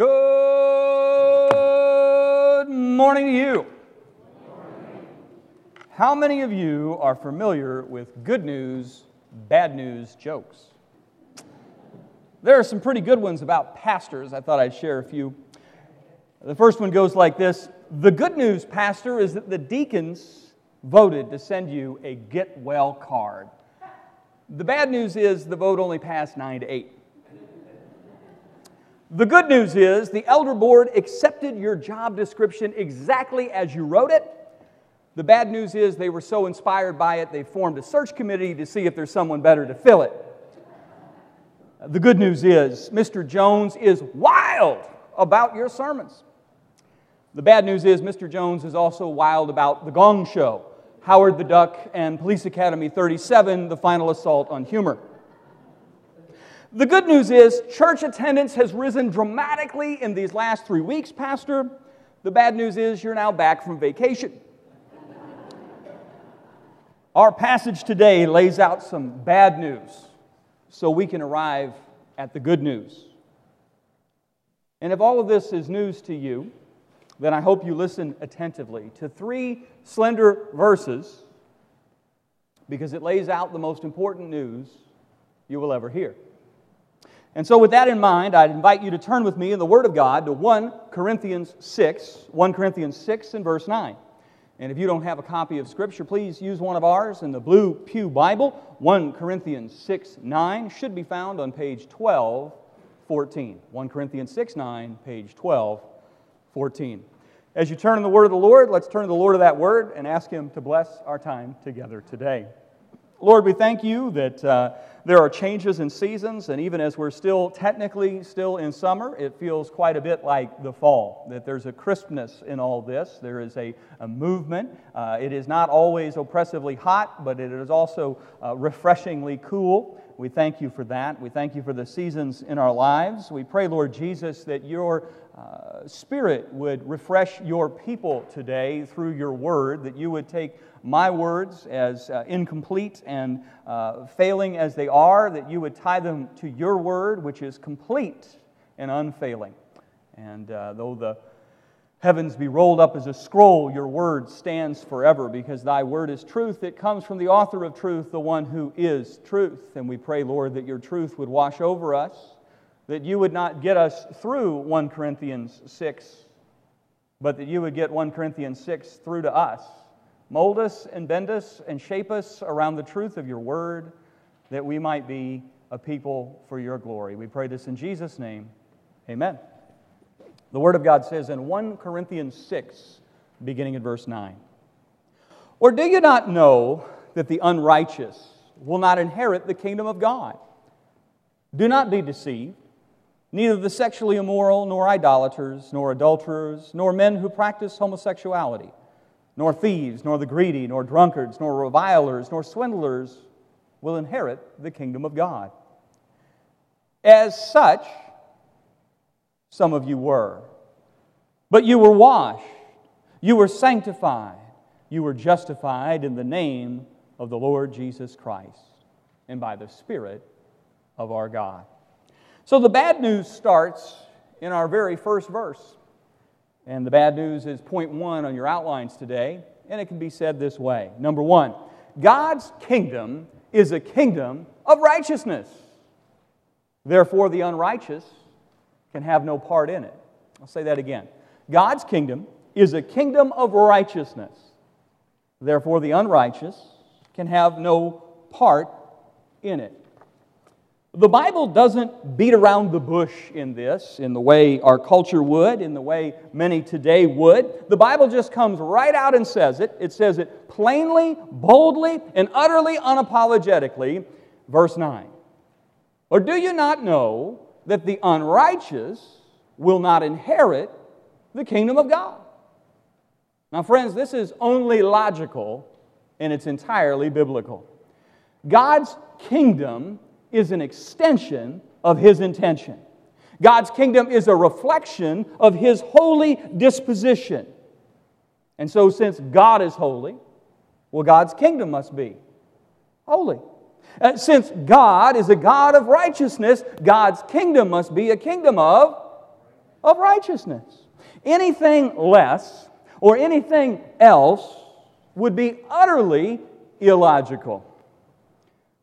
Good morning to you. How many of you are familiar with good news, bad news jokes? There are some pretty good ones about pastors. I thought I'd share a few. The first one goes like this The good news, Pastor, is that the deacons voted to send you a get well card. The bad news is the vote only passed 9 to 8. The good news is the elder board accepted your job description exactly as you wrote it. The bad news is they were so inspired by it, they formed a search committee to see if there's someone better to fill it. The good news is Mr. Jones is wild about your sermons. The bad news is Mr. Jones is also wild about The Gong Show, Howard the Duck, and Police Academy 37, The Final Assault on Humor. The good news is church attendance has risen dramatically in these last three weeks, Pastor. The bad news is you're now back from vacation. Our passage today lays out some bad news so we can arrive at the good news. And if all of this is news to you, then I hope you listen attentively to three slender verses because it lays out the most important news you will ever hear. And so, with that in mind, I'd invite you to turn with me in the Word of God to 1 Corinthians 6, 1 Corinthians 6 and verse 9. And if you don't have a copy of Scripture, please use one of ours in the Blue Pew Bible. 1 Corinthians 6 9 should be found on page 12 14. 1 Corinthians 6 9, page 12 14. As you turn in the Word of the Lord, let's turn to the Lord of that Word and ask Him to bless our time together today. Lord, we thank you that uh, there are changes in seasons, and even as we're still technically still in summer, it feels quite a bit like the fall. That there's a crispness in all this. There is a, a movement. Uh, it is not always oppressively hot, but it is also uh, refreshingly cool. We thank you for that. We thank you for the seasons in our lives. We pray, Lord Jesus, that your uh, Spirit would refresh your people today through your word, that you would take my words as uh, incomplete and uh, failing as they are, that you would tie them to your word, which is complete and unfailing. And uh, though the heavens be rolled up as a scroll, your word stands forever because thy word is truth. It comes from the author of truth, the one who is truth. And we pray, Lord, that your truth would wash over us, that you would not get us through 1 Corinthians 6, but that you would get 1 Corinthians 6 through to us Mold us and bend us and shape us around the truth of your word that we might be a people for your glory. We pray this in Jesus' name. Amen. The word of God says in 1 Corinthians 6, beginning in verse 9 Or do you not know that the unrighteous will not inherit the kingdom of God? Do not be deceived. Neither the sexually immoral, nor idolaters, nor adulterers, nor men who practice homosexuality nor thieves, nor the greedy, nor drunkards, nor revilers, nor swindlers will inherit the kingdom of God. As such, some of you were. But you were washed, you were sanctified, you were justified in the name of the Lord Jesus Christ and by the Spirit of our God. So the bad news starts in our very first verse. And the bad news is point one on your outlines today, and it can be said this way. Number one, God's kingdom is a kingdom of righteousness. Therefore, the unrighteous can have no part in it. I'll say that again. God's kingdom is a kingdom of righteousness. Therefore, the unrighteous can have no part in it. The Bible doesn't beat around the bush in this, in the way our culture would, in the way many today would. The Bible just comes right out and says it. It says it plainly, boldly, and utterly unapologetically. Verse 9. Or do you not know that the unrighteous will not inherit the kingdom of God? Now, friends, this is only logical and it's entirely biblical. God's kingdom is an extension of His intention. God's kingdom is a reflection of His holy disposition. And so, since God is holy, well, God's kingdom must be holy. Uh, since God is a God of righteousness, God's kingdom must be a kingdom of of righteousness. Anything less or anything else would be utterly illogical.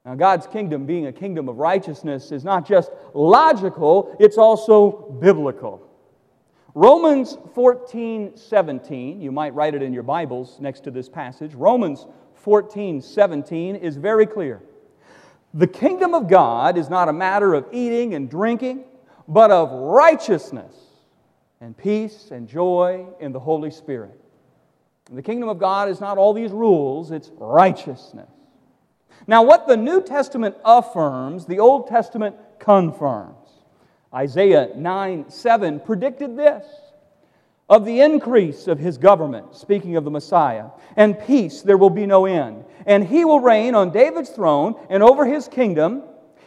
Now, God's kingdom, being a kingdom of righteousness, is not just logical, it's also biblical. Romans 14, 17, you might write it in your Bibles next to this passage. Romans 14, 17 is very clear. The kingdom of God is not a matter of eating and drinking, but of righteousness and peace and joy in the Holy Spirit. The kingdom of God is not all these rules, it's righteousness. Now, what the New Testament affirms, the Old Testament confirms. Isaiah 9 7 predicted this of the increase of his government, speaking of the Messiah, and peace there will be no end. And he will reign on David's throne and over his kingdom,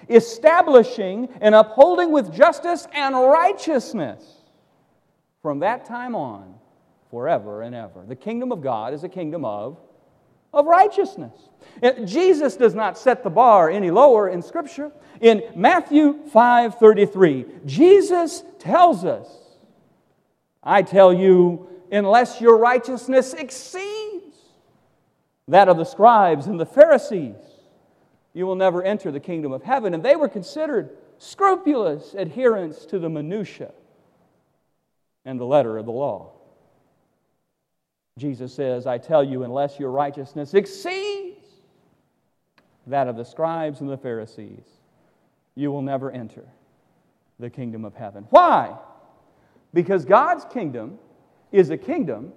establishing and upholding with justice and righteousness from that time on forever and ever. The kingdom of God is a kingdom of, of righteousness. Jesus does not set the bar any lower in Scripture. In Matthew 5 33, Jesus tells us, I tell you, unless your righteousness exceeds that of the scribes and the Pharisees, you will never enter the kingdom of heaven. And they were considered scrupulous adherents to the minutiae and the letter of the law. Jesus says, I tell you, unless your righteousness exceeds that of the scribes and the Pharisees, you will never enter the kingdom of heaven. Why? Because God's kingdom is a kingdom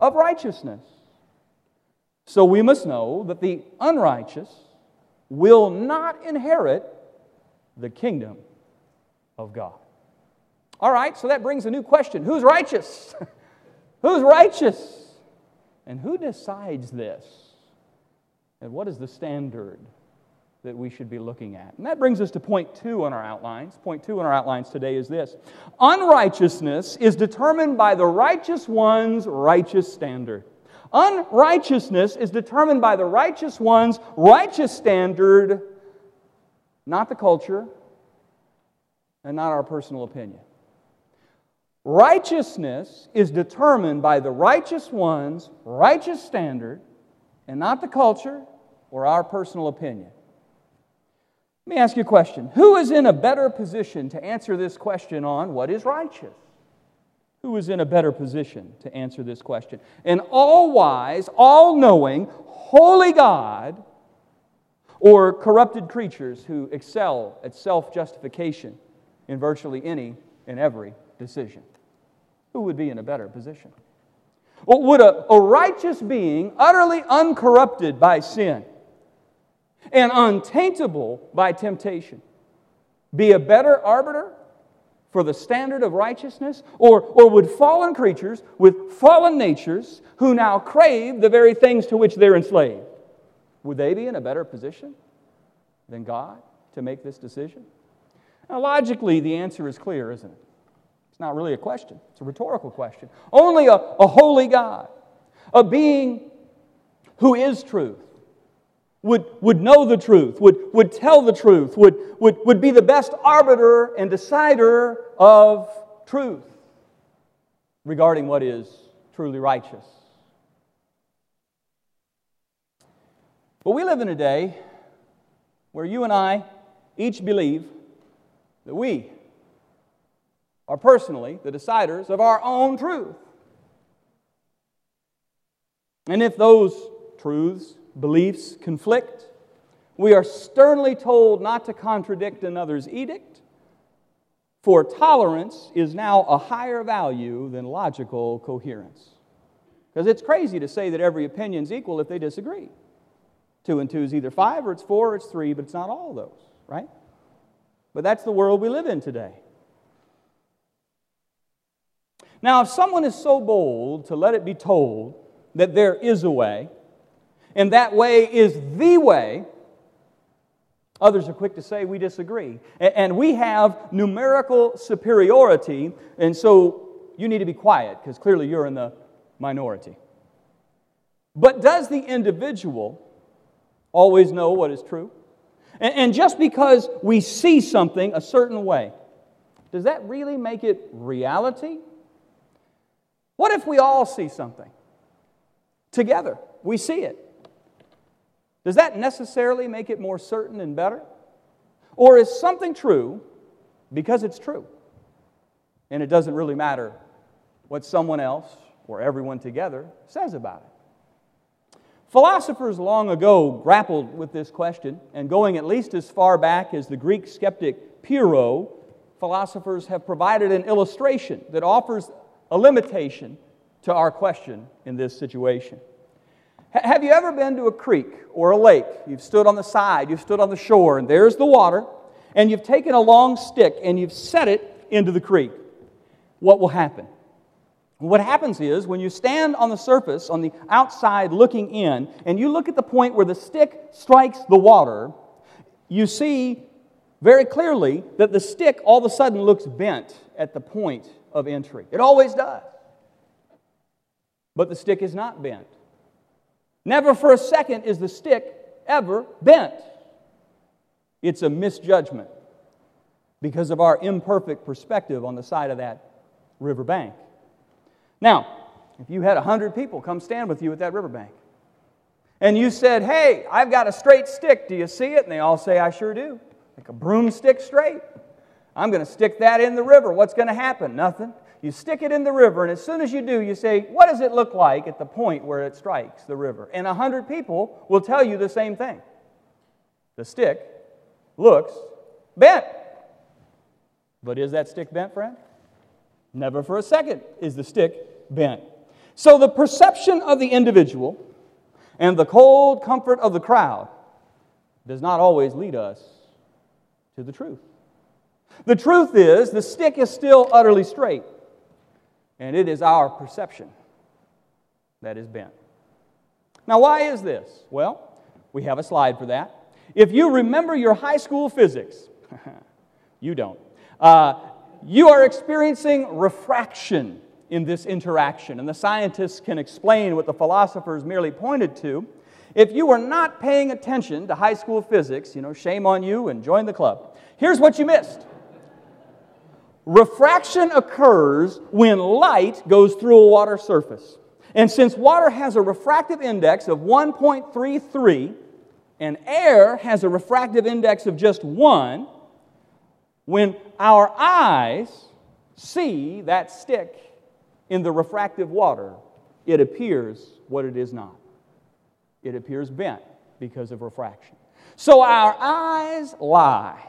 of righteousness. So we must know that the unrighteous will not inherit the kingdom of God. All right, so that brings a new question Who's righteous? Who's righteous? And who decides this? And what is the standard that we should be looking at? And that brings us to point two on our outlines. Point two on our outlines today is this Unrighteousness is determined by the righteous one's righteous standard. Unrighteousness is determined by the righteous one's righteous standard, not the culture, and not our personal opinion. Righteousness is determined by the righteous one's righteous standard and not the culture or our personal opinion. Let me ask you a question. Who is in a better position to answer this question on what is righteous? Who is in a better position to answer this question? An all wise, all knowing, holy God or corrupted creatures who excel at self justification in virtually any and every decision? Who would be in a better position? Or would a, a righteous being, utterly uncorrupted by sin and untaintable by temptation, be a better arbiter for the standard of righteousness? Or, or would fallen creatures with fallen natures who now crave the very things to which they're enslaved, would they be in a better position than God to make this decision? Now, logically, the answer is clear, isn't it? It's not really a question, it's a rhetorical question. Only a, a holy God, a being who is truth, would, would know the truth, would, would tell the truth, would, would, would be the best arbiter and decider of truth regarding what is truly righteous. But we live in a day where you and I each believe that we are personally the deciders of our own truth. And if those truths, beliefs conflict, we are sternly told not to contradict another's edict, for tolerance is now a higher value than logical coherence. Because it's crazy to say that every opinion is equal if they disagree. Two and two is either five, or it's four, or it's three, but it's not all those, right? But that's the world we live in today. Now, if someone is so bold to let it be told that there is a way, and that way is the way, others are quick to say we disagree. And we have numerical superiority, and so you need to be quiet because clearly you're in the minority. But does the individual always know what is true? And just because we see something a certain way, does that really make it reality? What if we all see something together? We see it. Does that necessarily make it more certain and better? Or is something true because it's true? And it doesn't really matter what someone else or everyone together says about it. Philosophers long ago grappled with this question, and going at least as far back as the Greek skeptic Pyrrho, philosophers have provided an illustration that offers a limitation to our question in this situation. Have you ever been to a creek or a lake? You've stood on the side, you've stood on the shore, and there's the water, and you've taken a long stick and you've set it into the creek. What will happen? What happens is when you stand on the surface, on the outside looking in, and you look at the point where the stick strikes the water, you see very clearly that the stick all of a sudden looks bent at the point of entry. It always does. But the stick is not bent. Never for a second is the stick ever bent. It's a misjudgment because of our imperfect perspective on the side of that riverbank. Now, if you had 100 people come stand with you at that riverbank, and you said, Hey, I've got a straight stick, do you see it? And they all say, I sure do. Like a broomstick straight. I'm going to stick that in the river. What's going to happen? Nothing. You stick it in the river, and as soon as you do, you say, What does it look like at the point where it strikes the river? And a hundred people will tell you the same thing. The stick looks bent. But is that stick bent, friend? Never for a second is the stick bent. So the perception of the individual and the cold comfort of the crowd does not always lead us to the truth. The truth is, the stick is still utterly straight, and it is our perception that is bent. Now, why is this? Well, we have a slide for that. If you remember your high school physics, you don't, uh, you are experiencing refraction in this interaction, and the scientists can explain what the philosophers merely pointed to. If you were not paying attention to high school physics, you know, shame on you and join the club. Here's what you missed. Refraction occurs when light goes through a water surface. And since water has a refractive index of 1.33 and air has a refractive index of just 1, when our eyes see that stick in the refractive water, it appears what it is not. It appears bent because of refraction. So our eyes lie,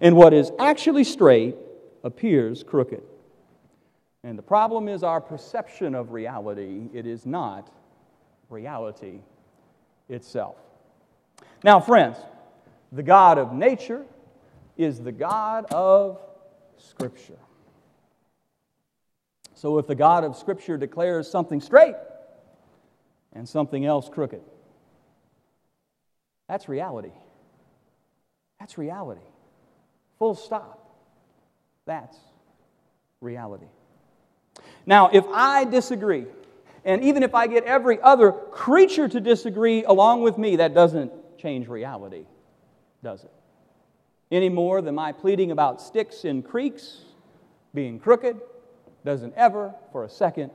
and what is actually straight appears crooked. And the problem is our perception of reality. It is not reality itself. Now, friends, the God of nature is the God of Scripture. So, if the God of Scripture declares something straight and something else crooked, that's reality. That's reality. Full stop. That's reality. Now, if I disagree, and even if I get every other creature to disagree along with me, that doesn't change reality, does it? Any more than my pleading about sticks in creeks being crooked doesn't ever, for a second,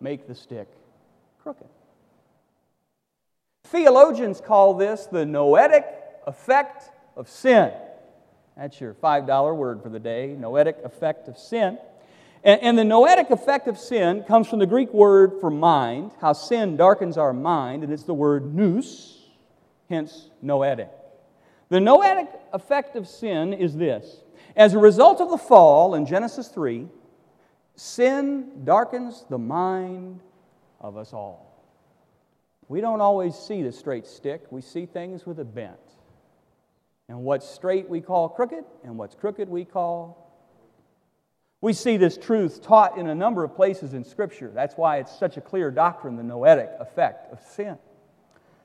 make the stick crooked. Theologians call this the noetic effect of sin. That's your $5 word for the day, noetic effect of sin. And, and, the noetic effect of sin comes from the Greek word for mind, how sin darkens our mind, and it's the word nous, hence noetic. The noetic effect of sin is this as a result of the fall in Genesis 3, sin darkens the mind of us all. We don't always see the straight stick, we see things with a bent. And what's straight we call crooked, and what's crooked we call. We see this truth taught in a number of places in Scripture. That's why it's such a clear doctrine, the noetic effect of sin.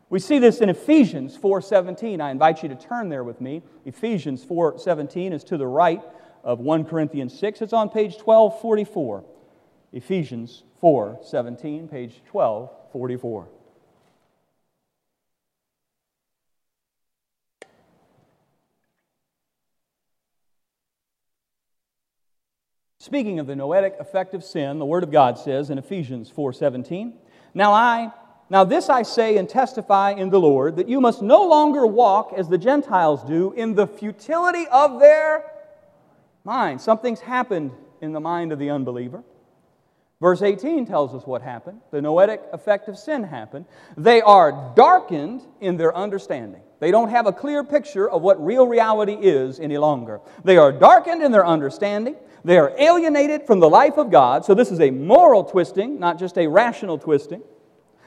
We see this in Ephesians 4:17. I invite you to turn there with me. Ephesians 4:17 is to the right of 1 Corinthians 6. It's on page 1244. Ephesians 4:17, page 1244. Speaking of the noetic effect of sin, the Word of God says in Ephesians 4:17, "Now I, now this I say and testify in the Lord, that you must no longer walk as the Gentiles do in the futility of their mind." Something's happened in the mind of the unbeliever. Verse 18 tells us what happened. The noetic effect of sin happened. They are darkened in their understanding. They don't have a clear picture of what real reality is any longer. They are darkened in their understanding. They are alienated from the life of God. So, this is a moral twisting, not just a rational twisting.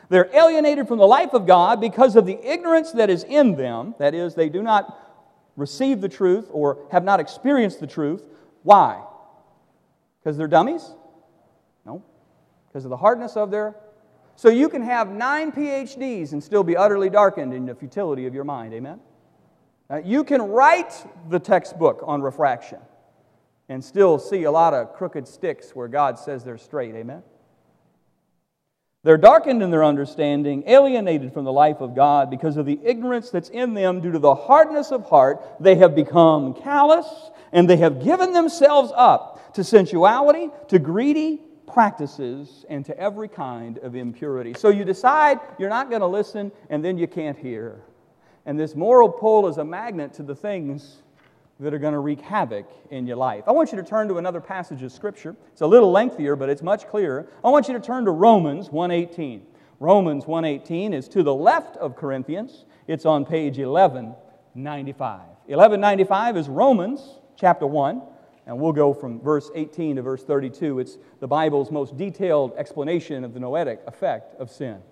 They're alienated from the life of God because of the ignorance that is in them. That is, they do not receive the truth or have not experienced the truth. Why? Because they're dummies? Because of the hardness of their. So you can have nine PhDs and still be utterly darkened in the futility of your mind. Amen? Uh, you can write the textbook on refraction and still see a lot of crooked sticks where God says they're straight. Amen? They're darkened in their understanding, alienated from the life of God because of the ignorance that's in them due to the hardness of heart. They have become callous and they have given themselves up to sensuality, to greedy practices, and to every kind of impurity. So you decide you're not going to listen and then you can't hear. And this moral pull is a magnet to the things that are going to wreak havoc in your life. I want you to turn to another passage of scripture. It's a little lengthier, but it's much clearer. I want you to turn to Romans 1:18. Romans 1:18 is to the left of Corinthians. It's on page 1195. 1195 is Romans chapter 1, and we'll go from verse 18 to verse 32. It's the Bible's most detailed explanation of the noetic effect of sin.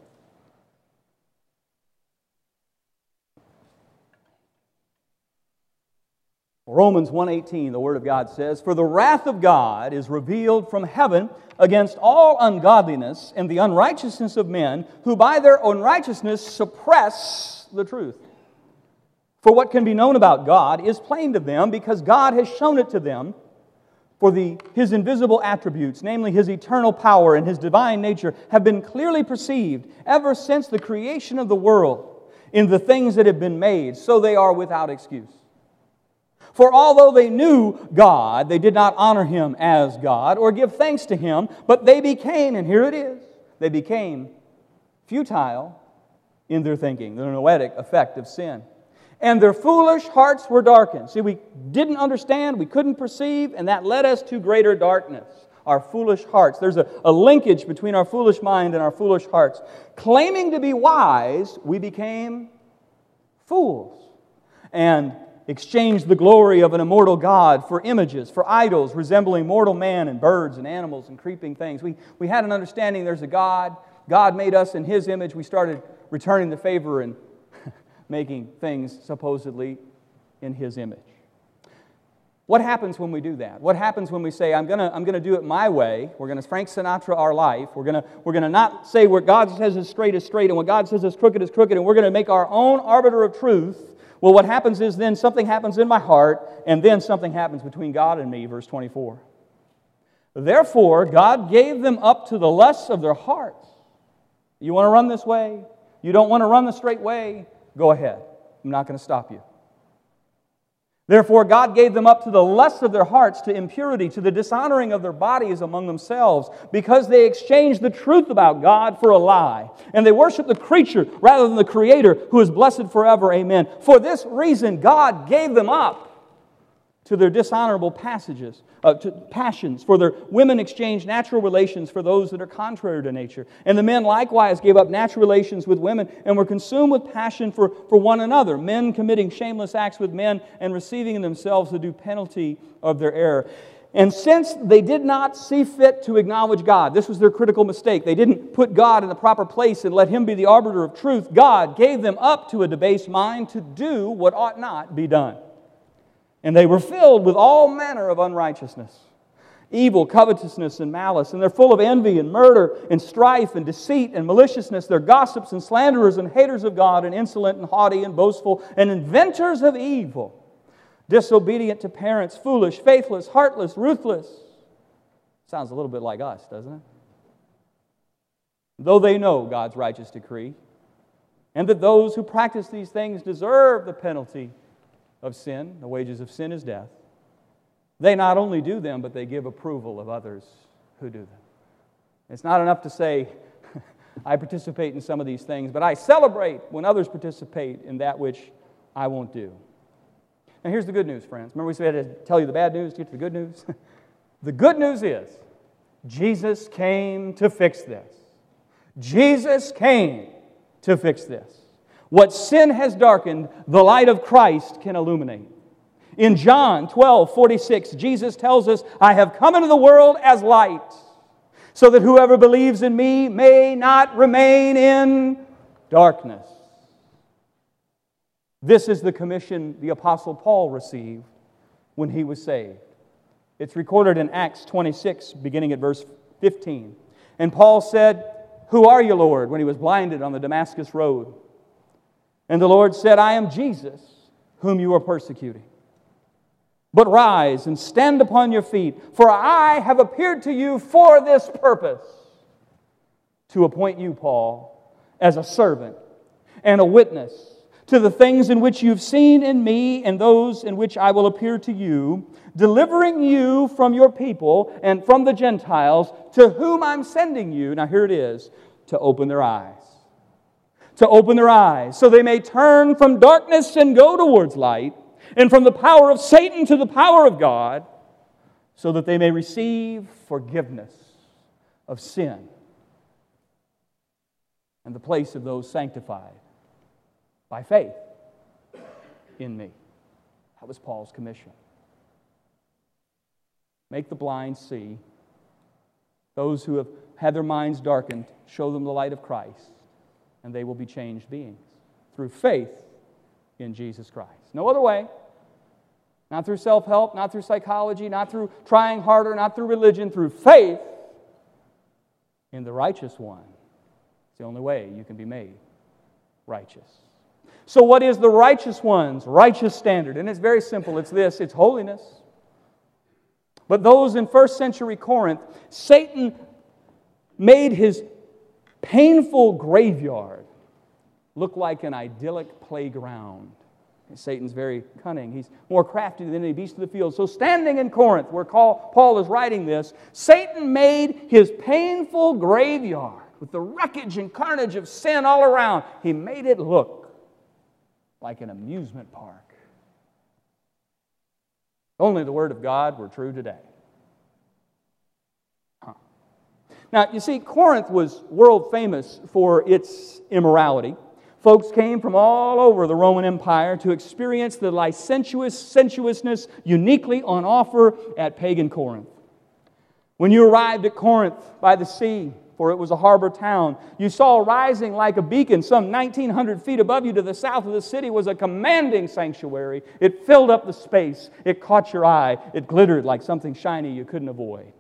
Romans 1:18 the word of God says, "For the wrath of God is revealed from heaven against all ungodliness and the unrighteousness of men who by their unrighteousness suppress the truth. For what can be known about God is plain to them because God has shown it to them." For the, his invisible attributes, namely his eternal power and his divine nature, have been clearly perceived ever since the creation of the world in the things that have been made, so they are without excuse. For although they knew God, they did not honor him as God or give thanks to him, but they became, and here it is, they became futile in their thinking, the noetic effect of sin. And their foolish hearts were darkened. See, we didn't understand, we couldn't perceive, and that led us to greater darkness. Our foolish hearts. There's a, a linkage between our foolish mind and our foolish hearts. Claiming to be wise, we became fools. And exchanged the glory of an immortal God for images, for idols resembling mortal man and birds and animals and creeping things. We, we had an understanding there's a God. God made us in His image. We started returning the favor and making things supposedly in His image. What happens when we do that? What happens when we say, I'm going to I'm gonna do it my way? We're going to Frank Sinatra our life. We're gonna we're gonna not say what God says is straight is straight and what God says is crooked is crooked, and we're going to make our own arbiter of truth well, what happens is then something happens in my heart, and then something happens between God and me, verse 24. Therefore, God gave them up to the lusts of their hearts. You want to run this way? You don't want to run the straight way? Go ahead. I'm not going to stop you. Therefore, God gave them up to the lusts of their hearts, to impurity, to the dishonoring of their bodies among themselves, because they exchanged the truth about God for a lie. And they worshiped the creature rather than the Creator, who is blessed forever. Amen. For this reason, God gave them up to their dishonorable passages, uh, to passions, for their women exchanged natural relations for those that are contrary to nature. And the men likewise gave up natural relations with women and were consumed with passion for, for one another, men committing shameless acts with men and receiving in themselves the due penalty of their error. And since they did not see fit to acknowledge God, this was their critical mistake. They didn't put God in the proper place and let Him be the arbiter of truth. God gave them up to a debased mind to do what ought not be done. And they were filled with all manner of unrighteousness, evil, covetousness, and malice. And they're full of envy and murder and strife and deceit and maliciousness. They're gossips and slanderers and haters of God and insolent and haughty and boastful and inventors of evil, disobedient to parents, foolish, faithless, heartless, ruthless. Sounds a little bit like us, doesn't it? Though they know God's righteous decree, and that those who practice these things deserve the penalty of sin. The wages of sin is death. They not only do them, but they give approval of others who do them. It's not enough to say, I participate in some of these things, but I celebrate when others participate in that which I won't do. Now, here's the good news, friends. Remember, we said I had to tell you the bad news to get to the good news? the good news is Jesus came to fix this. Jesus came to fix this. What sin has darkened, the light of Christ can illuminate. In John 12, 46, Jesus tells us, I have come into the world as light, so that whoever believes in me may not remain in darkness. This is the commission the Apostle Paul received when he was saved. It's recorded in Acts 26, beginning at verse 15. And Paul said, Who are you, Lord? when he was blinded on the Damascus road. And the Lord said, I am Jesus, whom you are persecuting. But rise and stand upon your feet, for I have appeared to you for this purpose to appoint you, Paul, as a servant and a witness to the things in which you've seen in me and those in which I will appear to you, delivering you from your people and from the Gentiles to whom I'm sending you. Now, here it is to open their eyes to open their eyes so they may turn from darkness and go towards light, and from the power of Satan to the power of God, so that they may receive forgiveness of sin and the place of those sanctified by faith in me. That was Paul's commission. Make the blind see. Those who have had their minds darkened, show them the light of Christ and they will be changed beings through faith in Jesus Christ. No other way. Not through self help, not through psychology, not through trying harder, not through religion, through faith in the righteous one. It's the only way you can be made righteous. So, what is the righteous one's righteous standard? And it's very simple it's this it's holiness. But those in first century Corinth, Satan made his painful graveyard look like an idyllic playground. Satan's very cunning. He's more crafty than any beast of the field. So, standing in Corinth, where Paul is writing this, Satan made his painful graveyard with the wreckage and carnage of sin all around. He made it look like an amusement park. Only the Word of God were true today. Now, you see, Corinth was world famous for its immorality. Folks came from all over the Roman Empire to experience the licentious sensuousness uniquely on offer at pagan Corinth. When you arrived at Corinth by the sea, for it was a harbor town, you saw rising like a beacon some 1,900 feet above you to the south of the city was a commanding sanctuary. It filled up the space, it caught your eye, it glittered like something shiny you couldn't avoid.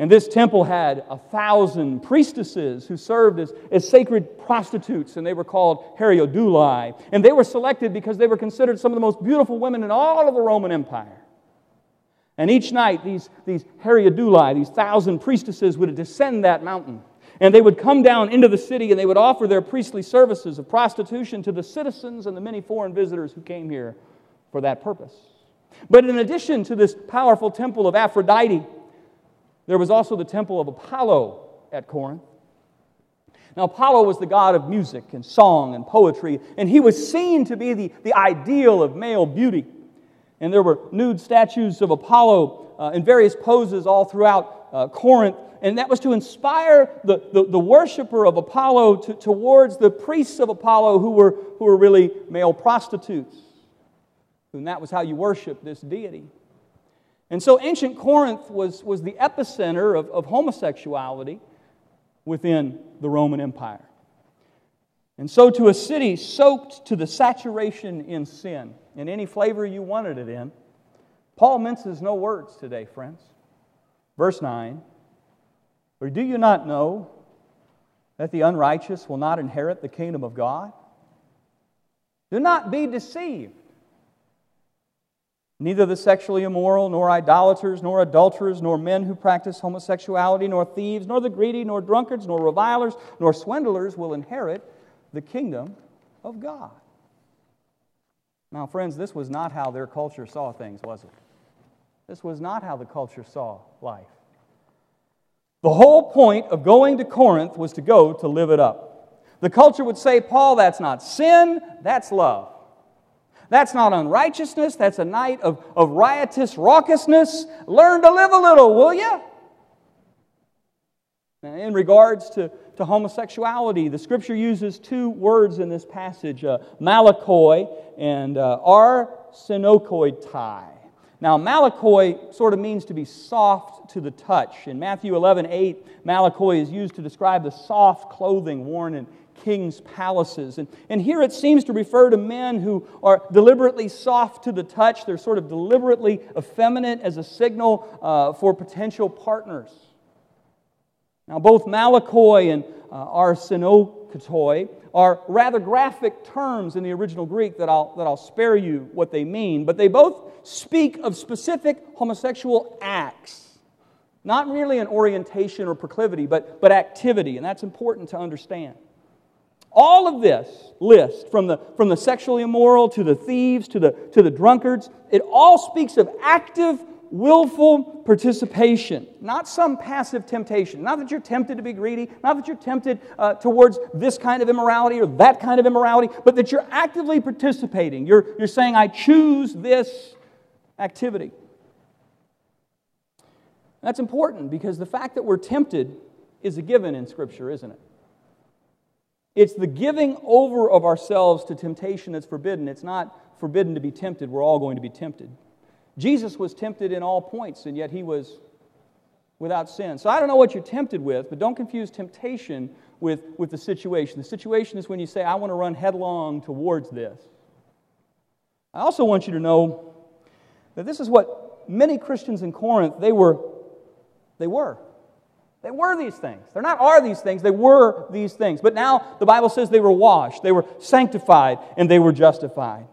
And this temple had a thousand priestesses who served as, as sacred prostitutes, and they were called hierodulae. And they were selected because they were considered some of the most beautiful women in all of the Roman Empire. And each night, these, these hierodulae, these thousand priestesses, would descend that mountain. And they would come down into the city and they would offer their priestly services of prostitution to the citizens and the many foreign visitors who came here for that purpose. But in addition to this powerful temple of Aphrodite, there was also the temple of Apollo at Corinth. Now, Apollo was the god of music and song and poetry, and he was seen to be the, the ideal of male beauty. And there were nude statues of Apollo uh, in various poses all throughout uh, Corinth, and that was to inspire the, the, the worshiper of Apollo to, towards the priests of Apollo who were, who were really male prostitutes. And that was how you worship this deity. And so ancient Corinth was, was the epicenter of, of homosexuality within the Roman Empire. And so, to a city soaked to the saturation in sin, in any flavor you wanted it in, Paul minces no words today, friends. Verse 9 Or do you not know that the unrighteous will not inherit the kingdom of God? Do not be deceived. Neither the sexually immoral, nor idolaters, nor adulterers, nor men who practice homosexuality, nor thieves, nor the greedy, nor drunkards, nor revilers, nor swindlers will inherit the kingdom of God. Now, friends, this was not how their culture saw things, was it? This was not how the culture saw life. The whole point of going to Corinth was to go to live it up. The culture would say, Paul, that's not sin, that's love. That's not unrighteousness, that's a night of, of riotous raucousness. Learn to live a little, will you? In regards to, to homosexuality, the scripture uses two words in this passage uh, malakoi and uh, arsenokoitai. Now, malakoi sort of means to be soft to the touch. In Matthew 11, 8, malakoi is used to describe the soft clothing worn in king's palaces. And, and here it seems to refer to men who are deliberately soft to the touch. They're sort of deliberately effeminate as a signal uh, for potential partners. Now, both malakoi and uh, arsenokoitai are rather graphic terms in the original Greek that I'll, that I'll spare you what they mean, but they both speak of specific homosexual acts. Not merely an orientation or proclivity, but, but activity, and that's important to understand. All of this list, from the, from the sexually immoral to the thieves to the, to the drunkards, it all speaks of active willful participation, not some passive temptation. Not that you're tempted to be greedy, not that you're tempted uh, towards this kind of immorality or that kind of immorality, but that you're actively participating. You're, you're saying, I choose this activity. That's important because the fact that we're tempted is a given in Scripture, isn't it? It's the giving over of ourselves to temptation that's forbidden. It's not forbidden to be tempted. We're all going to be tempted. Jesus was tempted in all points, and yet he was without sin. So I don't know what you're tempted with, but don't confuse temptation with, with the situation. The situation is when you say, I want to run headlong towards this. I also want you to know that this is what many Christians in Corinth, they were. They were. They were these things. They're not are these things, they were these things. But now the Bible says they were washed, they were sanctified, and they were justified.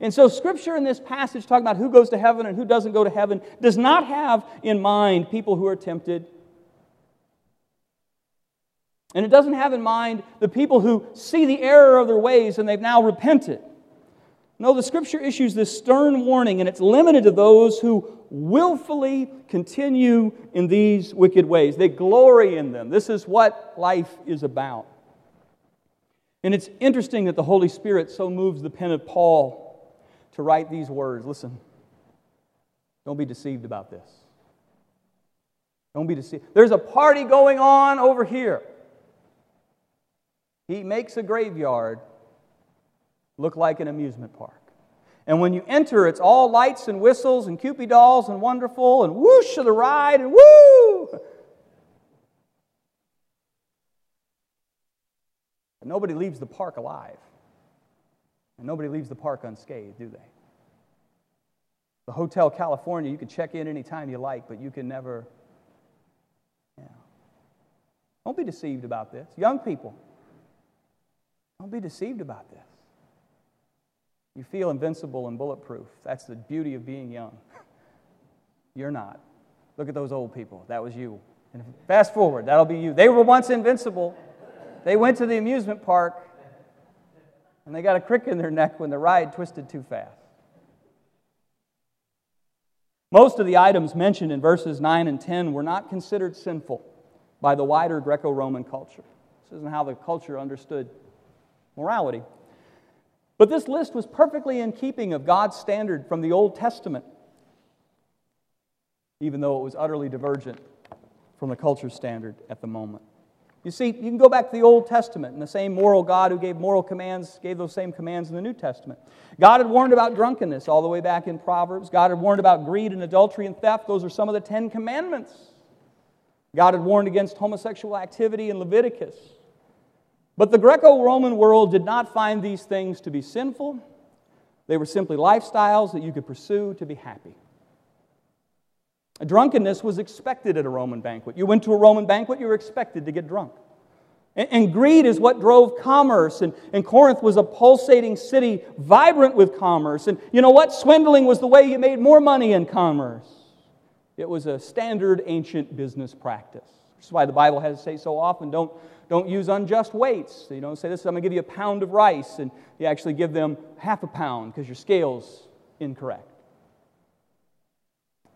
And so, Scripture in this passage, talking about who goes to heaven and who doesn't go to heaven, does not have in mind people who are tempted. And it doesn't have in mind the people who see the error of their ways and they've now repented. No, the Scripture issues this stern warning, and it's limited to those who willfully continue in these wicked ways. They glory in them. This is what life is about. And it's interesting that the Holy Spirit so moves the pen of Paul to write these words. Listen, don't be deceived about this. Don't be deceived. There's a party going on over here. He makes a graveyard look like an amusement park. And when you enter, it's all lights and whistles and Kewpie dolls and wonderful and whoosh of the ride and woo! But nobody leaves the park alive. And nobody leaves the park unscathed, do they? The Hotel California, you can check in anytime you like, but you can never. Yeah. Don't be deceived about this. Young people, don't be deceived about this. You feel invincible and bulletproof. That's the beauty of being young. You're not. Look at those old people. That was you. And fast forward, that'll be you. They were once invincible. They went to the amusement park and they got a crick in their neck when the ride twisted too fast. Most of the items mentioned in verses 9 and 10 were not considered sinful by the wider Greco Roman culture. This isn't how the culture understood morality. But this list was perfectly in keeping of God's standard from the Old Testament, even though it was utterly divergent from the culture standard at the moment. You see, you can go back to the Old Testament, and the same moral God who gave moral commands gave those same commands in the New Testament. God had warned about drunkenness all the way back in Proverbs. God had warned about greed and adultery and theft. Those are some of the Ten Commandments. God had warned against homosexual activity in Leviticus. But the Greco Roman world did not find these things to be sinful, they were simply lifestyles that you could pursue to be happy. Drunkenness was expected at a Roman banquet. You went to a Roman banquet, you were expected to get drunk. And, and greed is what drove commerce. And, and Corinth was a pulsating city, vibrant with commerce. And you know what? Swindling was the way you made more money in commerce. It was a standard ancient business practice. That's why the Bible has to say so often don't, don't use unjust weights. You don't say this, I'm going to give you a pound of rice, and you actually give them half a pound because your scale's incorrect.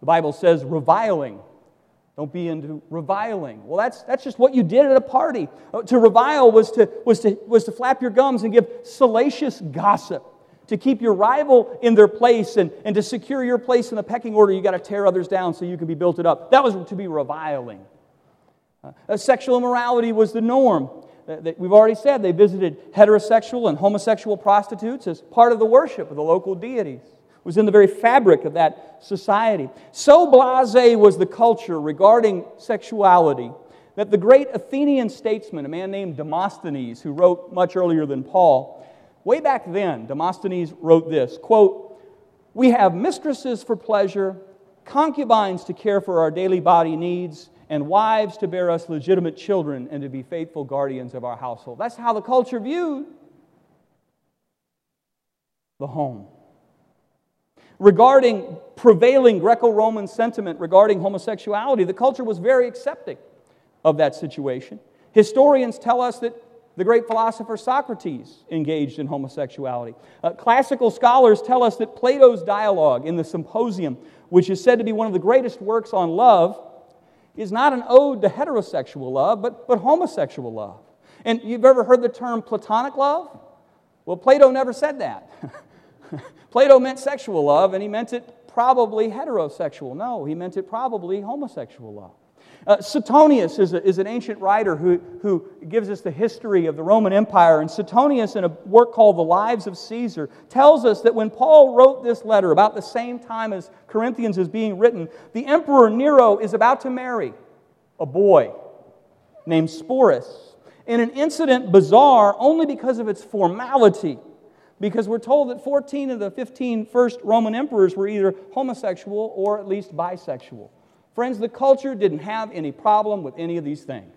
The Bible says reviling. Don't be into reviling. Well, that's, that's just what you did at a party. Uh, to revile was to, was, to, was to flap your gums and give salacious gossip. To keep your rival in their place and, and to secure your place in the pecking order, you got to tear others down so you can be built it up. That was to be reviling. Uh, sexual immorality was the norm. Uh, we've already said they visited heterosexual and homosexual prostitutes as part of the worship of the local deities. It was in the very fabric of that society. So blase was the culture regarding sexuality that the great Athenian statesman, a man named Demosthenes, who wrote much earlier than Paul, way back then, Demosthenes wrote this quote, We have mistresses for pleasure, concubines to care for our daily body needs, and wives to bear us legitimate children and to be faithful guardians of our household. That's how the culture viewed the home. Regarding prevailing Greco Roman sentiment regarding homosexuality, the culture was very accepting of that situation. Historians tell us that the great philosopher Socrates engaged in homosexuality. Uh, classical scholars tell us that Plato's dialogue in the Symposium, which is said to be one of the greatest works on love, is not an ode to heterosexual love, but, but homosexual love. And you've ever heard the term platonic love? Well, Plato never said that. Plato meant sexual love, and he meant it probably heterosexual. No, he meant it probably homosexual love. Uh, Suetonius is, a, is an ancient writer who, who gives us the history of the Roman Empire. And Suetonius, in a work called The Lives of Caesar, tells us that when Paul wrote this letter about the same time as Corinthians is being written, the Emperor Nero is about to marry a boy named Sporus in an incident bizarre only because of its formality. Because we're told that 14 of the 15 first Roman emperors were either homosexual or at least bisexual. Friends, the culture didn't have any problem with any of these things.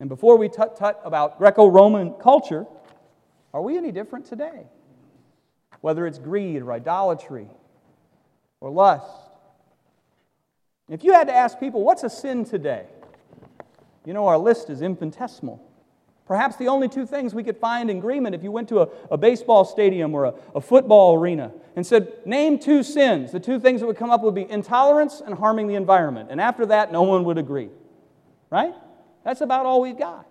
And before we tut tut about Greco Roman culture, are we any different today? Whether it's greed or idolatry or lust. If you had to ask people, what's a sin today? You know, our list is infinitesimal. Perhaps the only two things we could find in agreement if you went to a, a baseball stadium or a, a, football arena and said, Name two sins, the two things that would come up would be intolerance and harming the environment. And after that, no one would agree. Right? That's about all we've got.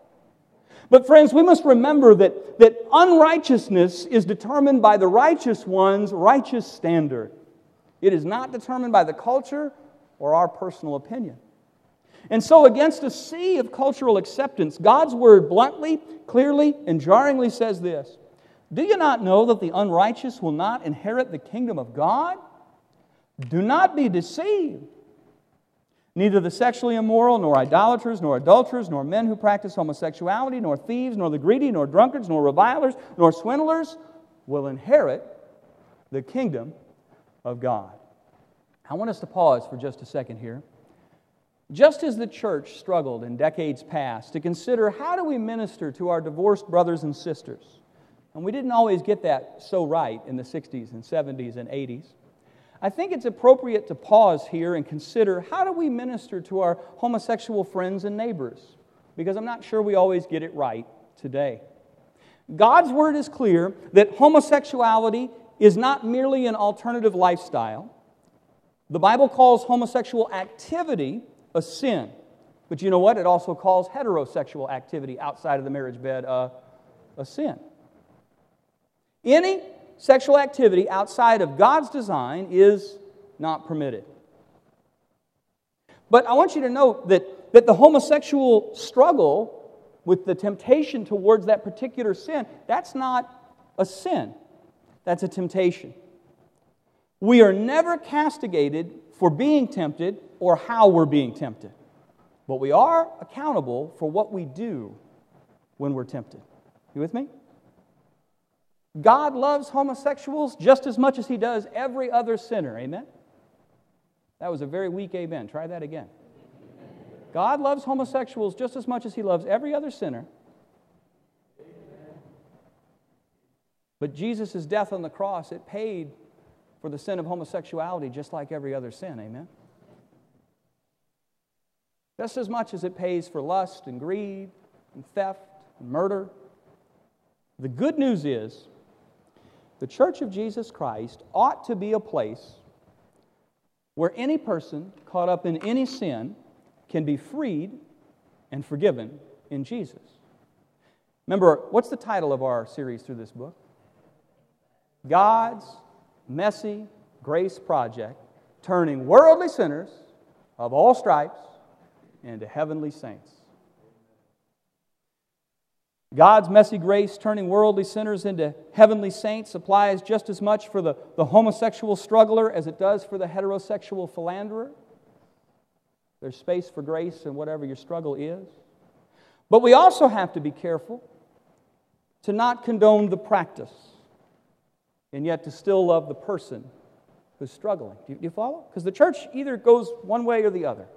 But, friends, we must remember that, that unrighteousness is determined by the righteous one's righteous standard. It is not determined by the culture or our personal opinion. And so, against a sea of cultural acceptance, God's word bluntly, clearly, and jarringly says this Do you not know that the unrighteous will not inherit the kingdom of God? Do not be deceived. Neither the sexually immoral, nor idolaters, nor adulterers, nor men who practice homosexuality, nor thieves, nor the greedy, nor drunkards, nor revilers, nor swindlers will inherit the kingdom of God. I want us to pause for just a second here. Just as the church struggled in decades past to consider how do we minister to our divorced brothers and sisters, and we didn't always get that so right in the 60s and 70s and 80s, I think it's appropriate to pause here and consider how do we minister to our homosexual friends and neighbors? Because I'm not sure we always get it right today. God's word is clear that homosexuality is not merely an alternative lifestyle. The Bible calls homosexual activity a sin. But you know what? It also calls heterosexual activity outside of the marriage bed a, a sin. Any sexual activity outside of God's design is not permitted. But I want you to know that, that the homosexual struggle with the temptation towards that particular sin, that's not a sin, that's a temptation. We are never castigated for being tempted or how we're being tempted. But we are accountable for what we do when we're tempted. You with me? God loves homosexuals just as much as he does every other sinner. Amen? That was a very weak amen. Try that again. God loves homosexuals just as much as he loves every other sinner. But Jesus' death on the cross, it paid for the sin of homosexuality just like every other sin. Amen? Just as much as it pays for lust and greed and theft and murder. The good news is the church of Jesus Christ ought to be a place where any person caught up in any sin can be freed and forgiven in Jesus. Remember, what's the title of our series through this book? God's Messy Grace Project, turning worldly sinners of all stripes into heavenly saints. God's messy grace turning worldly sinners into heavenly saints applies just as much for the, the homosexual struggler as it does for the heterosexual philanderer. There's space for grace in whatever your struggle is. But we also have to be careful to not condone the practice and yet to still love the person who's struggling. Do you, do you follow? Because the church either goes one way or the other.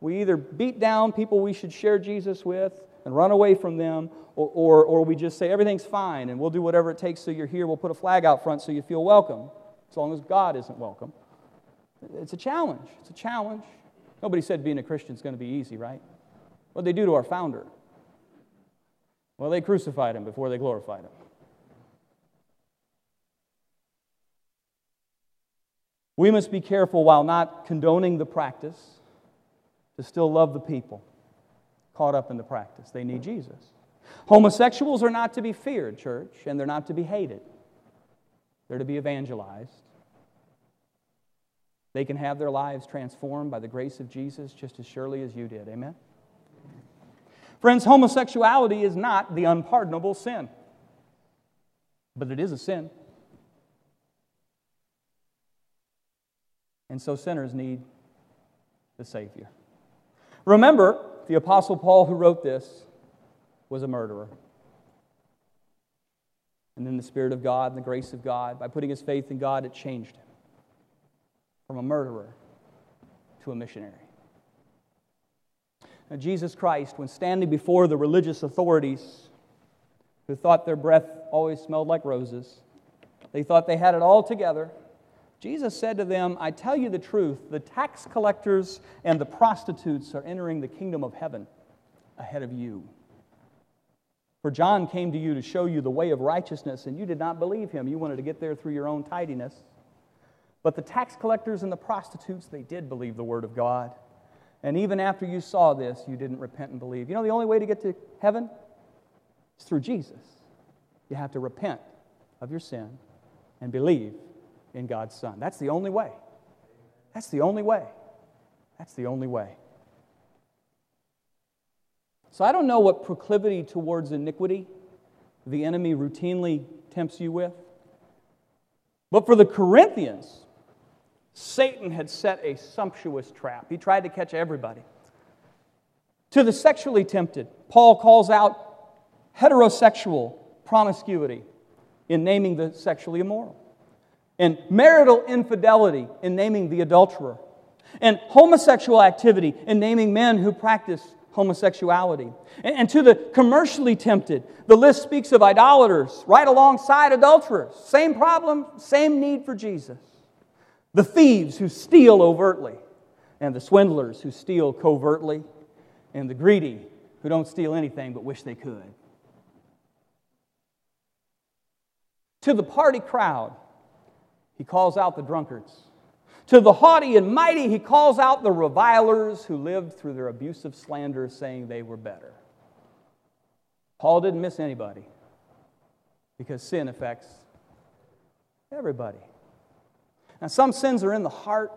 We either beat down people we should share Jesus with and run away from them, or, or, or we just say everything's fine and we'll do whatever it takes so you're here. We'll put a flag out front so you feel welcome, as long as God isn't welcome. It's a challenge. It's a challenge. Nobody said being a Christian is going to be easy, right? What they do to our founder? Well, they crucified him before they glorified him. We must be careful while not condoning the practice to still love the people caught up in the practice. They need Jesus. Homosexuals are not to be feared, church, and they're not to be hated. They're to be evangelized. They can have their lives transformed by the grace of Jesus just as surely as you did. Amen? Friends, homosexuality is not the unpardonable sin, but it is a sin. And so sinners need the Savior. Remember, the Apostle Paul, who wrote this, was a murderer. And then the Spirit of God and the grace of God, by putting his faith in God, it changed him from a murderer to a missionary. Now, Jesus Christ, when standing before the religious authorities who thought their breath always smelled like roses, they thought they had it all together. Jesus said to them, I tell you the truth, the tax collectors and the prostitutes are entering the kingdom of heaven ahead of you. For John came to you to show you the way of righteousness, and you did not believe him. You wanted to get there through your own tidiness. But the tax collectors and the prostitutes, they did believe the word of God. And even after you saw this, you didn't repent and believe. You know the only way to get to heaven? is through Jesus. You have to repent of your sin and believe in God's Son. That's the only way. That's the only way. That's the only way. So I don't know what proclivity towards iniquity the enemy routinely tempts you with. But for the Corinthians, Satan had set a sumptuous trap. He tried to catch everybody. To the sexually tempted, Paul calls out heterosexual promiscuity in naming the sexually immoral and marital infidelity in naming the adulterer, and homosexual activity in naming men who practice homosexuality. And, to the commercially tempted, the list speaks of idolaters right alongside adulterers. Same problem, same need for Jesus. The thieves who steal overtly, and the swindlers who steal covertly, and the greedy who don't steal anything but wish they could. To the party crowd, he calls out the drunkards. To the haughty and mighty, he calls out the revilers who lived through their abusive slander, saying they were better. Paul didn't miss anybody because sin affects everybody. Now, some sins are in the heart,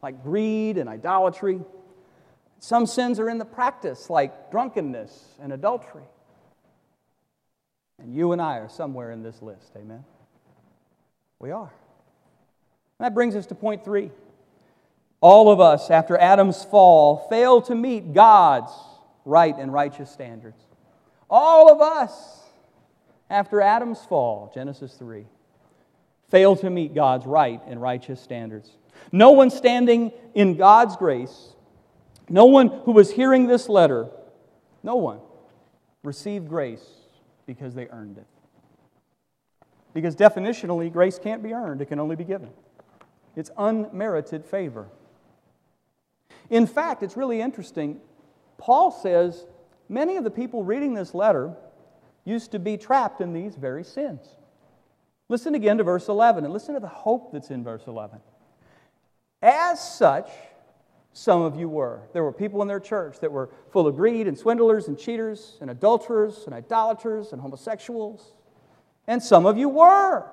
like greed and idolatry. Some sins are in the practice, like drunkenness and adultery. And you and I are somewhere in this list, amen? We are. That brings us to point three. All of us, after Adam's fall, fail to meet God's right and righteous standards. All of us, after Adam's fall, Genesis 3, fail to meet God's right and righteous standards. No one standing in God's grace, no one who was hearing this letter, no one received grace because they earned it. Because definitionally, grace can't be earned, it can only be given. It's unmerited favor. In fact, it's really interesting. Paul says many of the people reading this letter used to be trapped in these very sins. Listen again to verse 11 and listen to the hope that's in verse 11. As such, some of you were. There were people in their church that were full of greed and swindlers and cheaters and adulterers and idolaters and homosexuals. And some of you were,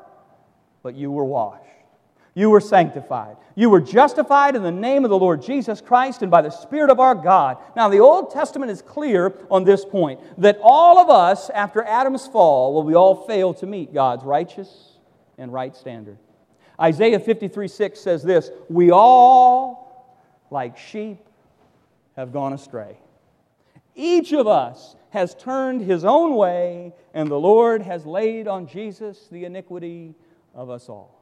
but you were washed. You were sanctified. You were justified in the name of the Lord Jesus Christ and by the Spirit of our God. Now, the Old Testament is clear on this point that all of us, after Adam's fall, will we all fail to meet God's righteous and right standard. Isaiah 53 6 says this We all, like sheep, have gone astray. Each of us has turned his own way, and the Lord has laid on Jesus the iniquity of us all.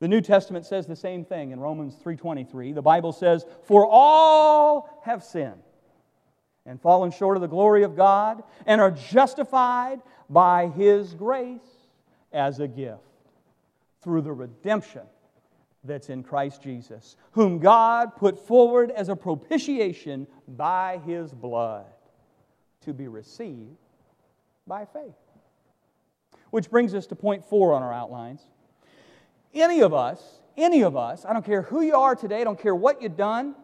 The New Testament says the same thing in Romans 3:23. The Bible says, "For all have sinned and fallen short of the glory of God and are justified by his grace as a gift through the redemption that's in Christ Jesus, whom God put forward as a propitiation by his blood to be received by faith." Which brings us to point 4 on our outlines. Any of us, any of us, I don't care who you are today, I don't care what you've done,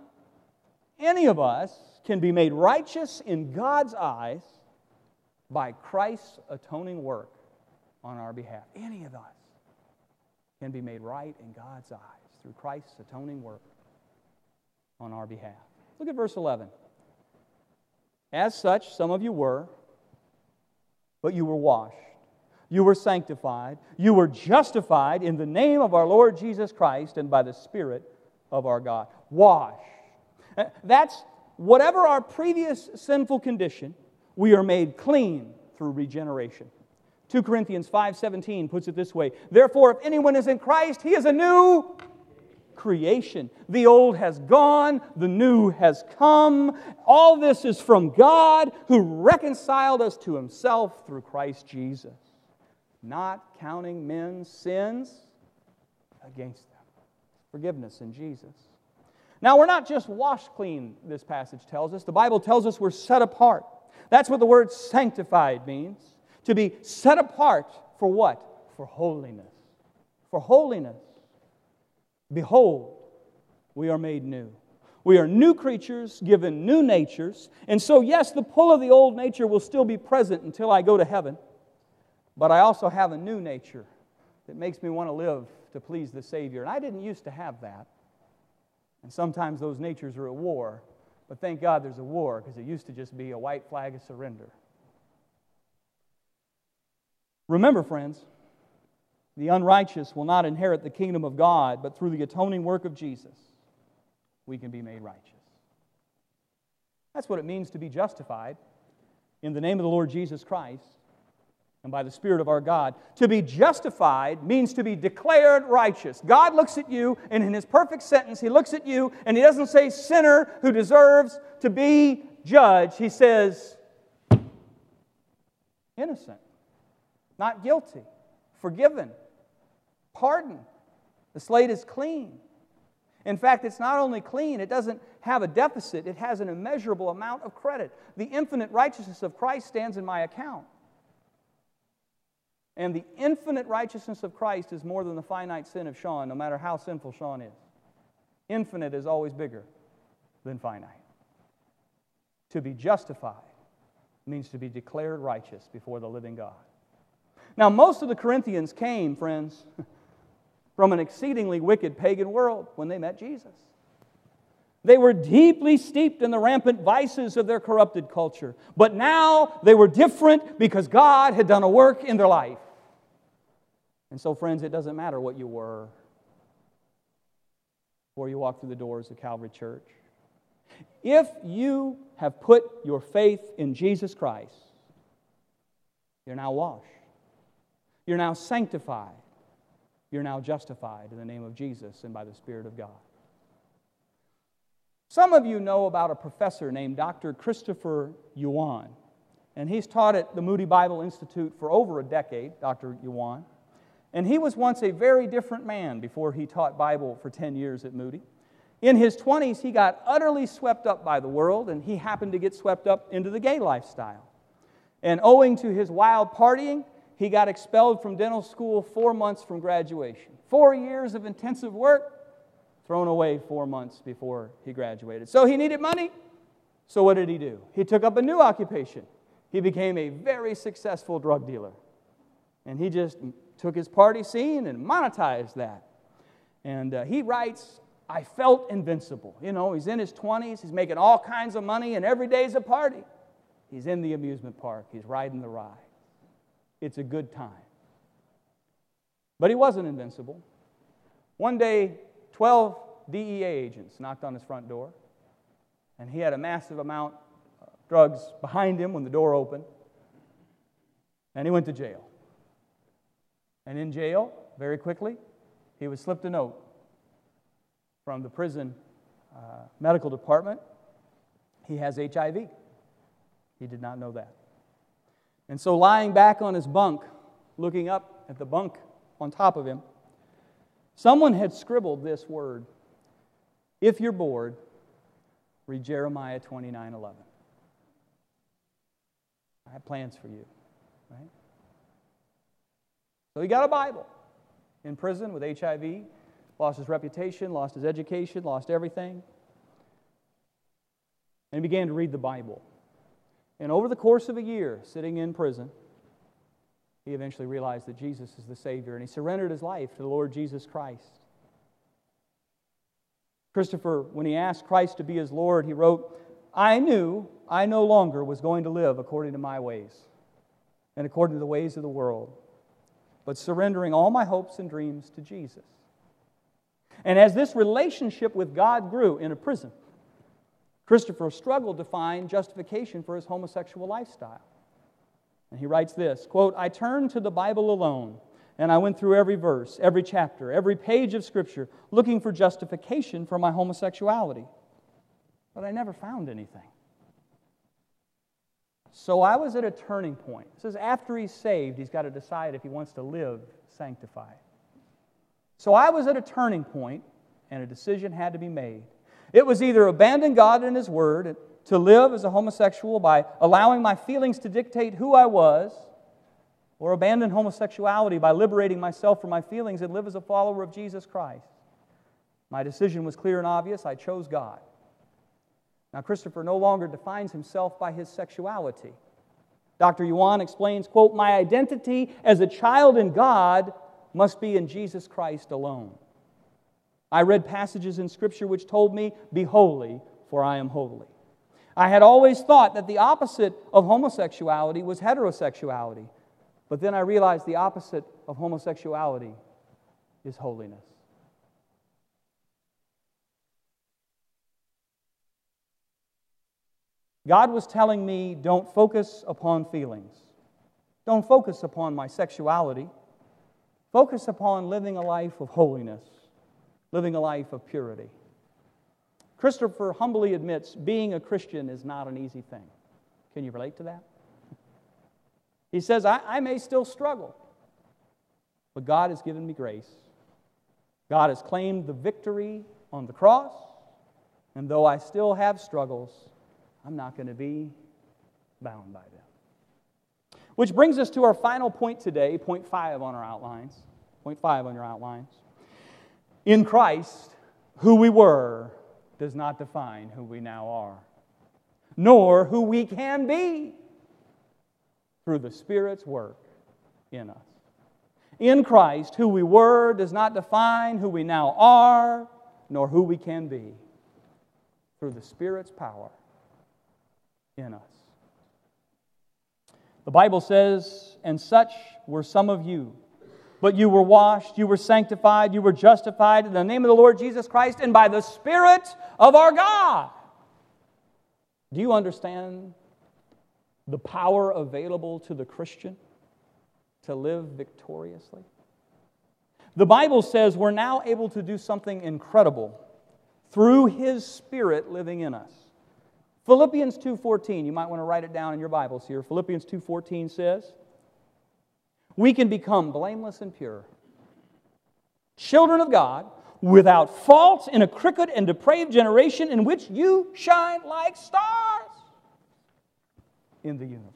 any of us can be made righteous in God's eyes by Christ's atoning work on our behalf. Any of us can be made right in God's eyes through Christ's atoning work on our behalf. Look at verse 11. As such, some of you were, but you were washed you were sanctified. You were justified in the name of our Lord Jesus Christ and by the Spirit of our God. Wash. Uh, that's whatever our previous sinful condition, we are made clean through regeneration. 2 Corinthians 5:17 puts it this way, therefore if anyone is in Christ, he is a new creation. The old has gone, the new has come. All this is from God who reconciled us to himself through Christ Jesus not counting men's sins against them. Forgiveness in Jesus. Now, we're not just washed clean, this passage tells us. The Bible tells us we're set apart. That's what the word sanctified means. To be set apart for what? For holiness. For holiness. Behold, we are made new. We are new creatures given new natures. And so, yes, the pull of the old nature will still be present until I go to heaven. But I also have a new nature that makes me want to live to please the Savior. And I didn't used to have that. And sometimes those natures are at war. But thank God there's a war because it used to just be a white flag of surrender. Remember, friends, the unrighteous will not inherit the kingdom of God, but through the atoning work of Jesus, we can be made righteous. That's what it means to be justified in the name of the Lord Jesus Christ and by the Spirit of our God. To be justified means to be declared righteous. God looks at you, and in His perfect sentence, He looks at you, and He doesn't say sinner who deserves to be judged. He says innocent, not guilty, forgiven, pardoned. The slate is clean. In fact, it's not only clean, it doesn't have a deficit, it has an immeasurable amount of credit. The infinite righteousness of Christ stands in my account. And the infinite righteousness of Christ is more than the finite sin of Sean, no matter how sinful Sean is. Infinite is always bigger than finite. To be justified means to be declared righteous before the living God. Now, most of the Corinthians came, friends, from an exceedingly wicked pagan world when they met Jesus. They were deeply steeped in the rampant vices of their corrupted culture. But now they were different because God had done a work in their life. And so, friends, it doesn't matter what you were before you walk through the doors of Calvary Church. If you have put your faith in Jesus Christ, you're now washed. You're now sanctified. You're now justified in the name of Jesus and by the Spirit of God. Some of you know about a professor named Dr. Christopher Yuan, and he's taught at the Moody Bible Institute for over a decade, Dr. Yuan. And he was once a very different man before he taught Bible for 10 years at Moody. In his 20s, he got utterly swept up by the world, and he happened to get swept up into the gay lifestyle. And owing to his wild partying, he got expelled from dental school four months from graduation. Four years of intensive work, thrown away four months before he graduated. So he needed money. So what did he do? He took up a new occupation. He became a very successful drug dealer. And he just took his party scene and monetized that. And uh, he writes, I felt invincible. You know, he's in his 20s, he's making all kinds of money, and every day's a party. He's in the amusement park, he's riding the ride. It's a good time. But he wasn't invincible. One day, 12 DEA agents knocked on his front door, and he had a massive amount of drugs behind him when the door opened, and he went to jail. And in jail, very quickly, he was slipped a note from the prison uh, medical department. He has HIV. He did not know that. And so, lying back on his bunk, looking up at the bunk on top of him, someone had scribbled this word If you're bored, read Jeremiah 29 11. I have plans for you, right? So he got a Bible in prison with HIV, lost his reputation, lost his education, lost everything, and he began to read the Bible. And over the course of a year, sitting in prison, he eventually realized that Jesus is the Savior and he surrendered his life to the Lord Jesus Christ. Christopher, when he asked Christ to be his Lord, he wrote, I knew I no longer was going to live according to my ways and according to the ways of the world, but surrendering all my hopes and dreams to Jesus. And as this relationship with God grew in a prison, Christopher struggled to find justification for his homosexual lifestyle. And he writes this quote, I turned to the Bible alone, and I went through every verse, every chapter, every page of Scripture, looking for justification for my homosexuality. But I never found anything. So I was at a turning point. This is after he's saved, he's got to decide if he wants to live sanctified. So I was at a turning point, and a decision had to be made. It was either abandon God and His Word to live as a homosexual by allowing my feelings to dictate who I was, or abandon homosexuality by liberating myself from my feelings and live as a follower of Jesus Christ. My decision was clear and obvious. I chose God. Now, Christopher no longer defines himself by his sexuality. Dr. Yuan explains, quote, My identity as a child in God must be in Jesus Christ alone. I read passages in Scripture which told me, Be holy, for I am holy. I had always thought that the opposite of homosexuality was heterosexuality, but then I realized the opposite of homosexuality is holiness. God was telling me, don't focus upon feelings. Don't focus upon my sexuality. Focus upon living a life of holiness living a life of purity. Christopher humbly admits being a Christian is not an easy thing. Can you relate to that? He says, I, I may still struggle, but God has given me grace. God has claimed the victory on the cross, and though I still have struggles, I'm not going to be bound by them. Which brings us to our final point today, point five on our outlines. Point five on your outlines. In Christ, who we were does not define who we now are, nor who we can be through the Spirit's work in us. In Christ, who we were does not define who we now are, nor who we can be through the Spirit's power in us. The Bible says, And such were some of you but you were washed, you were sanctified, you were justified in the name of the Lord Jesus Christ and by the Spirit of our God. Do you understand the power available to the Christian to live victoriously? The Bible says we're now able to do something incredible through his spirit living in us. Philippians 2:14, you might want to write it down in your Bibles here. Philippians 2:14 says, we can become blameless and pure. Children of God, without faults in a crooked and depraved generation in which you shine like stars in the universe.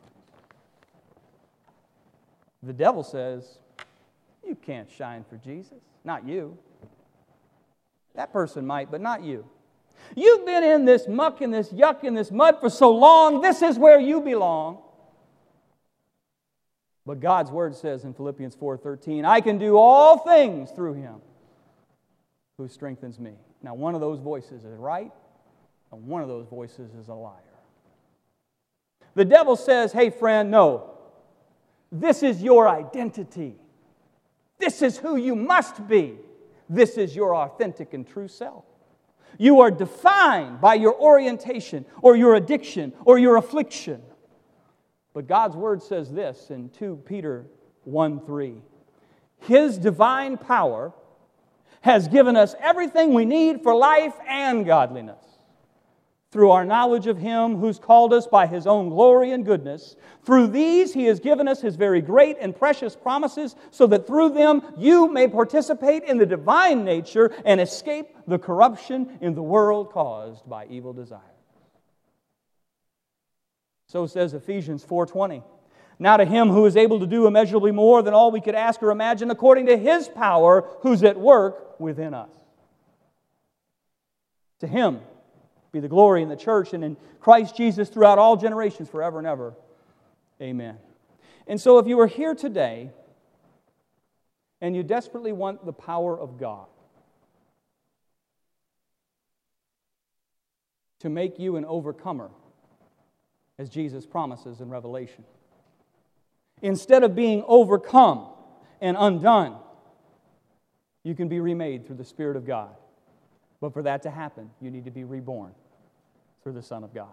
The devil says, You can't shine for Jesus. Not you. That person might, but not you. You've been in this muck and this yuck and this mud for so long, this is where you belong. But God's word says in Philippians 4:13, I can do all things through him who strengthens me. Now, one of those voices is right, and one of those voices is a liar. The devil says, Hey, friend, no. This is your identity. This is who you must be. This is your authentic and true self. You are defined by your orientation or your addiction or your affliction. But God's word says this in 2 Peter 1 3. His divine power has given us everything we need for life and godliness. Through our knowledge of Him who's called us by His own glory and goodness, through these He has given us His very great and precious promises, so that through them you may participate in the divine nature and escape the corruption in the world caused by evil desire. So says Ephesians 4:20. Now to him who is able to do immeasurably more than all we could ask or imagine according to his power who's at work within us. To him be the glory in the church and in Christ Jesus throughout all generations forever and ever. Amen. And so if you are here today and you desperately want the power of God to make you an overcomer as Jesus promises in Revelation. Instead of being overcome and undone, you can be remade through the Spirit of God. But for that to happen, you need to be reborn through the Son of God.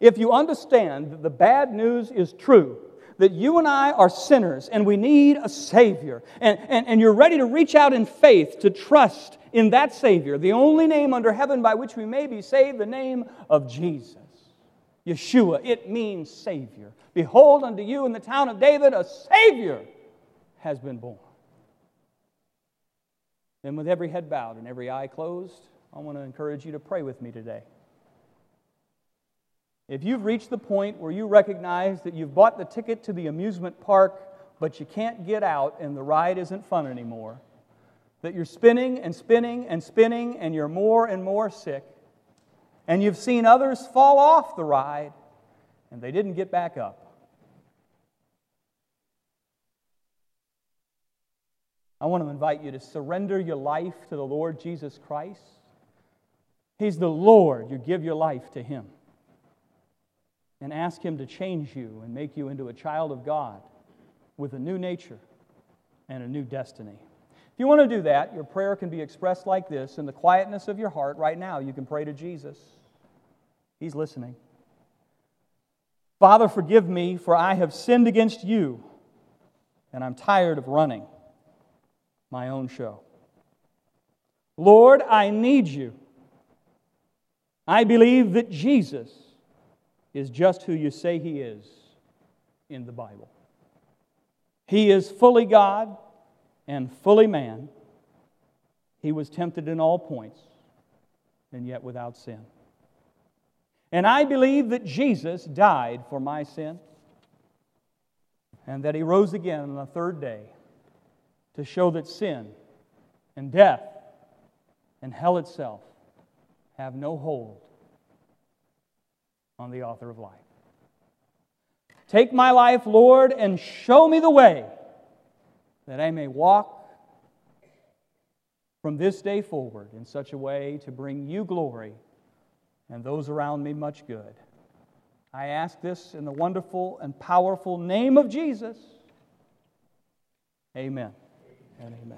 If you understand that the bad news is true, that you and I are sinners and we need a Savior, and, and, and you're ready to reach out in faith to trust in that Savior, the only name under heaven by which we may be saved, the name of Jesus. Yeshua, it means Savior. Behold, unto you in the town of David a Savior has been born. And with every head bowed and every eye closed, I want to encourage you to pray with me today. If you've reached the point where you recognize that you've bought the ticket to the amusement park, but you can't get out and the ride isn't fun anymore, that you're spinning and spinning and spinning and you're more and more sick, and you've seen others fall off the ride and they didn't get back up. I want to invite you to surrender your life to the Lord Jesus Christ. He's the Lord. You give your life to Him and ask Him to change you and make you into a child of God with a new nature and a new destiny. If you want to do that, your prayer can be expressed like this in the quietness of your heart right now. You can pray to Jesus, He's listening. Father, forgive me, for I have sinned against you, and I'm tired of running my own show. Lord, I need you. I believe that Jesus is just who you say he is in the Bible. He is fully God and fully man. He was tempted in all points and yet without sin. And I believe that Jesus died for my sin and that he rose again on the third day to show that sin and death and hell itself have no hold on the author of life. Take my life, Lord, and show me the way that I may walk from this day forward in such a way to bring you glory and those around me much good. I ask this in the wonderful and powerful name of Jesus. Amen and amen.